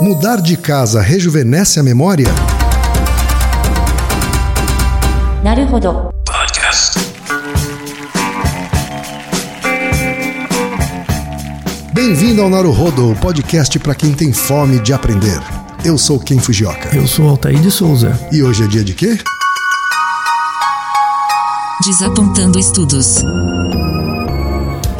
Mudar de casa rejuvenesce a memória? Naruhodo. Podcast. Bem-vindo ao Naruhodo, podcast para quem tem fome de aprender. Eu sou Ken Fujioka. Eu sou Altair de Souza. E hoje é dia de quê? Desapontando estudos.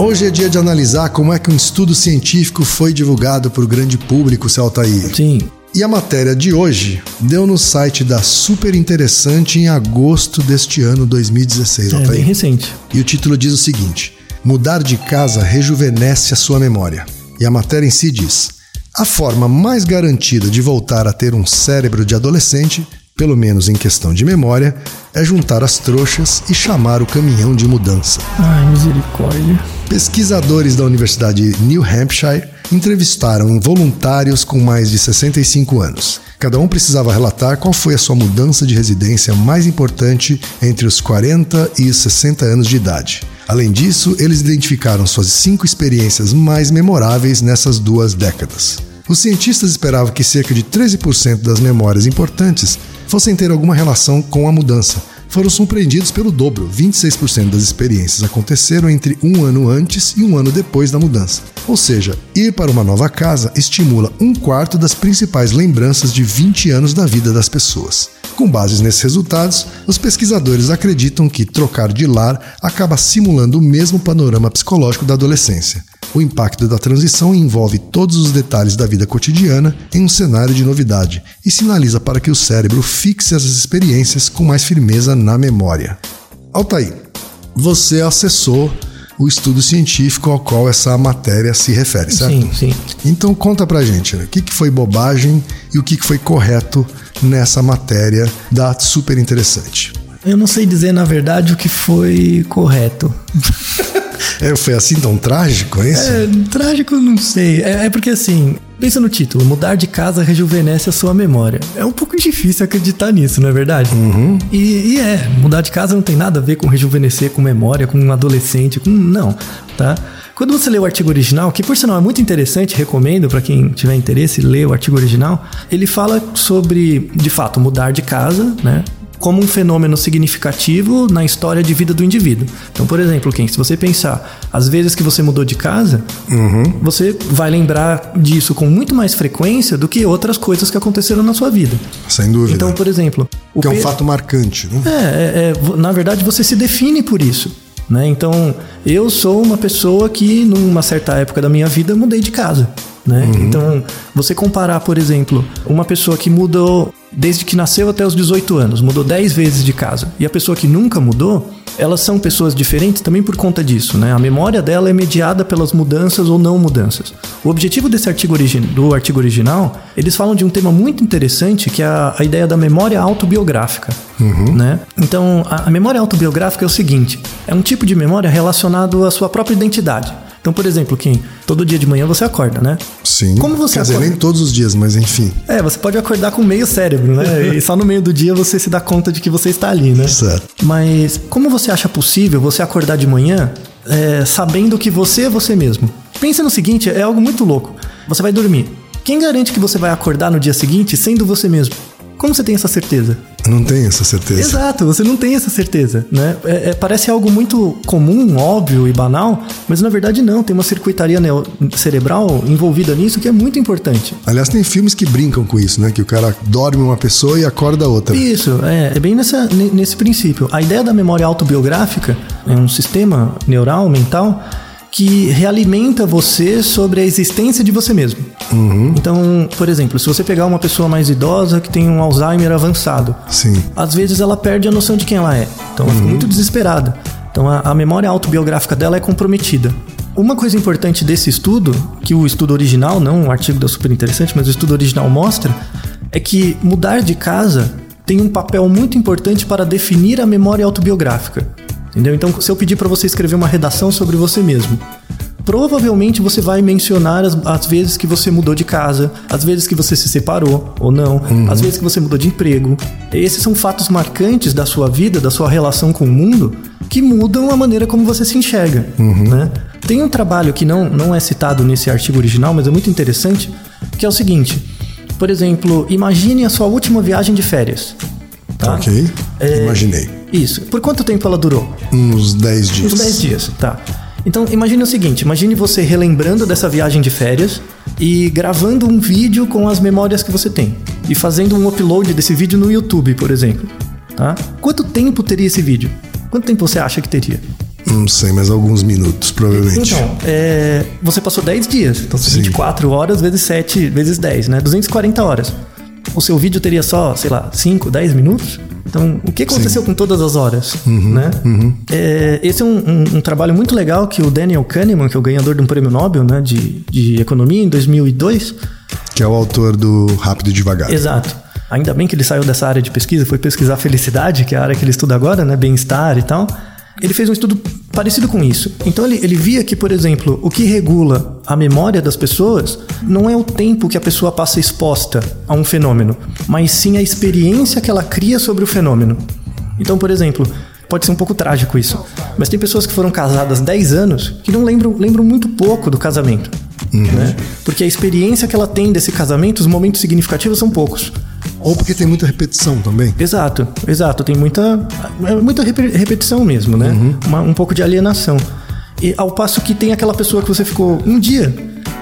Hoje é dia de analisar como é que um estudo científico foi divulgado para o grande público, seu Altair. Sim. E a matéria de hoje deu no site da Super Interessante em agosto deste ano 2016, É Altair. bem recente. E o título diz o seguinte: Mudar de casa rejuvenesce a sua memória. E a matéria em si diz: A forma mais garantida de voltar a ter um cérebro de adolescente, pelo menos em questão de memória, é juntar as trouxas e chamar o caminhão de mudança. Ai, misericórdia. Pesquisadores da Universidade de New Hampshire entrevistaram voluntários com mais de 65 anos. Cada um precisava relatar qual foi a sua mudança de residência mais importante entre os 40 e os 60 anos de idade. Além disso, eles identificaram suas cinco experiências mais memoráveis nessas duas décadas. Os cientistas esperavam que cerca de 13% das memórias importantes fossem ter alguma relação com a mudança, foram surpreendidos pelo dobro. 26% das experiências aconteceram entre um ano antes e um ano depois da mudança. Ou seja, ir para uma nova casa estimula um quarto das principais lembranças de 20 anos da vida das pessoas. Com bases nesses resultados, os pesquisadores acreditam que trocar de lar acaba simulando o mesmo panorama psicológico da adolescência. O impacto da transição envolve todos os detalhes da vida cotidiana em um cenário de novidade e sinaliza para que o cérebro fixe essas experiências com mais firmeza na memória. Altair, você acessou o estudo científico ao qual essa matéria se refere, certo? Sim, sim. Então conta pra gente, né? o que, que foi bobagem e o que, que foi correto nessa matéria da super interessante. Eu não sei dizer, na verdade, o que foi correto. É, foi assim tão trágico, é isso? É, trágico, não sei. É, é porque assim, pensa no título: mudar de casa rejuvenesce a sua memória. É um pouco difícil acreditar nisso, não é verdade? E, e é, mudar de casa não tem nada a ver com rejuvenescer, com memória, com um adolescente, com. Não, tá? Quando você lê o artigo original, que por sinal é muito interessante, recomendo para quem tiver interesse ler o artigo original, ele fala sobre, de fato, mudar de casa, né? Como um fenômeno significativo na história de vida do indivíduo. Então, por exemplo, Ken, se você pensar as vezes que você mudou de casa, você vai lembrar disso com muito mais frequência do que outras coisas que aconteceram na sua vida. Sem dúvida. Então, por exemplo, o que é um fato marcante, né? é, é, é, na verdade, você se define por isso. Né? Então, eu sou uma pessoa que, numa certa época da minha vida, mudei de casa. Né? Então, você comparar, por exemplo, uma pessoa que mudou desde que nasceu até os 18 anos, mudou 10 vezes de casa, e a pessoa que nunca mudou, elas são pessoas diferentes também por conta disso. Né? A memória dela é mediada pelas mudanças ou não mudanças. O objetivo desse artigo do artigo original, eles falam de um tema muito interessante, que é a, a ideia da memória autobiográfica. Né? Então, a, a memória autobiográfica é o seguinte: é um tipo de memória relacionado à sua própria identidade. Então, por exemplo, quem todo dia de manhã você acorda, né? Sim. Como você Quer dizer, acorda? nem todos os dias, mas enfim. É, você pode acordar com meio cérebro, né? E só no meio do dia você se dá conta de que você está ali, né? Certo. Mas como você acha possível você acordar de manhã é, sabendo que você é você mesmo? Pensa no seguinte, é algo muito louco. Você vai dormir. Quem garante que você vai acordar no dia seguinte sendo você mesmo? Como você tem essa certeza? Não tenho essa certeza. Exato, você não tem essa certeza, né? É- é- parece algo muito comum, óbvio e banal, mas na verdade não. Tem uma circuitaria cerebral envolvida nisso que é muito importante. Aliás, tem filmes que brincam com isso, né? Que o cara dorme uma pessoa e acorda outra. Isso, é, é bem nessa, ne- nesse princípio. A ideia da memória autobiográfica é um sistema neural, mental, que realimenta você sobre a existência de você mesmo. Então, por exemplo, se você pegar uma pessoa mais idosa que tem um Alzheimer avançado, Sim. às vezes ela perde a noção de quem ela é. Então ela fica muito desesperada. Então a, a memória autobiográfica dela é comprometida. Uma coisa importante desse estudo, que o estudo original, não o artigo da super interessante, mas o estudo original mostra, é que mudar de casa tem um papel muito importante para definir a memória autobiográfica. Entendeu? Então, se eu pedir para você escrever uma redação sobre você mesmo, provavelmente você vai mencionar as, as vezes que você mudou de casa, as vezes que você se separou ou não, as vezes que você mudou de emprego. Esses são fatos marcantes da sua vida, da sua relação com o mundo, que mudam a maneira como você se enxerga. Né? Tem um trabalho que não, não é citado nesse artigo original, mas é muito interessante, que é o seguinte. Por exemplo, imagine a sua última viagem de férias. Tá? Ok. É, Imaginei. Isso. Por quanto tempo ela durou? Uns 10 dias. Uns 10 dias, tá. Então, imagine o seguinte: imagine você relembrando dessa viagem de férias e gravando um vídeo com as memórias que você tem. E fazendo um upload desse vídeo no YouTube, por exemplo. Tá? Quanto tempo teria esse vídeo? Quanto tempo você acha que teria? Não sei, mas alguns minutos, provavelmente. Então, é, você passou 10 dias. Então, Sim. 24 horas vezes 7 vezes 10, né? 240 horas. O seu vídeo teria só, sei lá, 5, 10 minutos? Então, o que aconteceu com todas as horas? né? É, esse é um, um- um trabalho muito legal que o Daniel Kahneman, que é o ganhador de um prêmio Nobel né, de, de Economia em 2002, Que é o autor do Rápido e Devagar. Exato. Ainda bem que ele saiu dessa área de pesquisa, foi pesquisar felicidade, que é a área que ele estuda agora, né? Bem-estar e tal. Ele fez um estudo parecido com isso. Então ele, ele via que, por exemplo, o que regula a memória das pessoas não é o tempo que a pessoa passa exposta a um fenômeno, mas sim a experiência que ela cria sobre o fenômeno. Então, por exemplo, pode ser um pouco trágico isso, mas tem pessoas que foram casadas 10 anos que não lembram, lembram muito pouco do casamento. Né? Porque a experiência que ela tem desse casamento, os momentos significativos são poucos. Ou porque tem muita repetição também. Exato, exato. Tem muita, é muita repe- repetição mesmo, né? Uma- um pouco de alienação. E ao passo que tem aquela pessoa que você ficou um dia,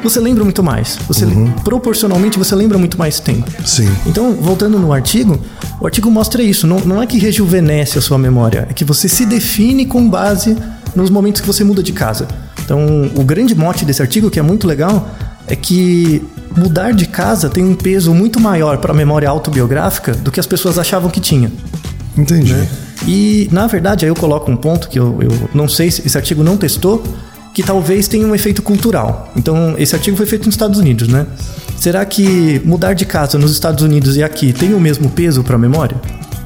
você lembra muito mais. Você proporcionalmente você lembra muito mais tempo. Sim. Então, voltando no artigo, o artigo mostra isso. Não, não é que rejuvenesce a sua memória, é que você se define com base nos momentos que você muda de casa. Então, o grande mote desse artigo, que é muito legal, é que mudar de casa tem um peso muito maior para a memória autobiográfica do que as pessoas achavam que tinha. Entendi. né? E, na verdade, aí eu coloco um ponto que eu, eu não sei se esse artigo não testou, que talvez tenha um efeito cultural. Então, esse artigo foi feito nos Estados Unidos, né? Será que mudar de casa nos Estados Unidos e aqui tem o mesmo peso para a memória?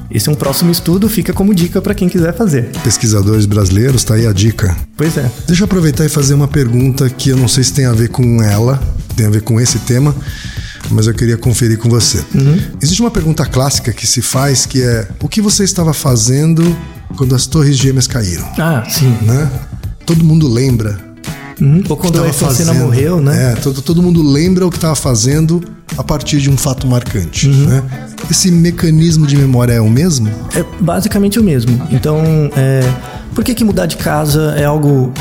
Esse é um próximo estudo, fica como dica para quem quiser fazer. Pesquisadores brasileiros, tá aí a dica. Pois é. Deixa eu aproveitar e fazer uma pergunta que eu não sei se tem a ver com ela, tem a ver com esse tema, mas eu queria conferir com você. Existe uma pergunta clássica que se faz que é: o que você estava fazendo quando as torres gêmeas caíram? Ah, sim. Né? Todo mundo lembra. Uhum. Ou quando a Ayrton morreu, né? É, todo, todo mundo lembra o que estava fazendo a partir de um fato marcante. Uhum. Né? Esse mecanismo de memória é o mesmo? É basicamente o mesmo. Então, é, por que, que mudar de casa é algo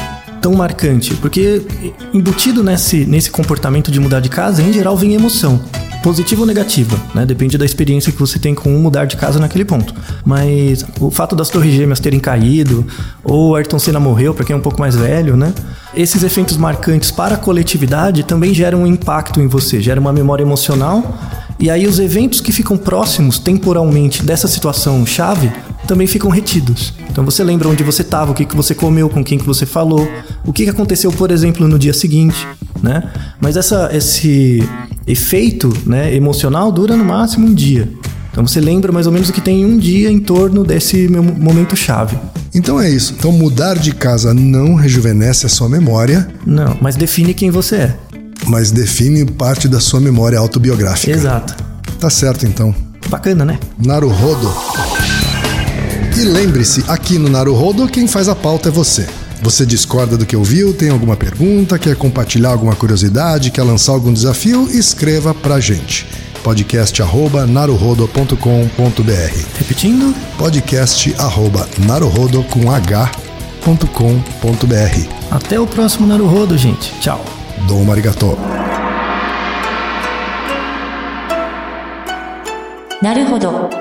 tão marcante? Porque embutido nesse, nesse comportamento de mudar de casa, em geral, vem emoção. Positiva ou negativa, né? Depende da experiência que você tem com mudar de casa naquele ponto. Mas o fato das torres gêmeas terem caído, ou Ayrton Senna morreu, para quem é um pouco mais velho, né? Esses efeitos marcantes para a coletividade também geram um impacto em você, gera uma memória emocional e aí os eventos que ficam próximos temporalmente dessa situação chave também ficam retidos. Então você lembra onde você estava, o que, que você comeu, com quem que você falou, o que, que aconteceu, por exemplo, no dia seguinte, né? Mas essa, esse efeito né, emocional dura no máximo um dia. Então você lembra mais ou menos o que tem em um dia em torno desse meu momento chave. Então é isso. Então mudar de casa não rejuvenesce a sua memória, Não, mas define quem você é. mas define parte da sua memória autobiográfica. Exato. Tá certo então. Bacana, né? Naruhodo. E lembre-se, aqui no Naruhodo quem faz a pauta é você. Você discorda do que ouviu, tem alguma pergunta, quer compartilhar alguma curiosidade, quer lançar algum desafio? Escreva pra gente. podcast arroba naruhodo.com.br Repetindo, podcast arroba naruhodo com h.com.br até o próximo Naruhodo, gente. Tchau. Dom Marigató. なるほど。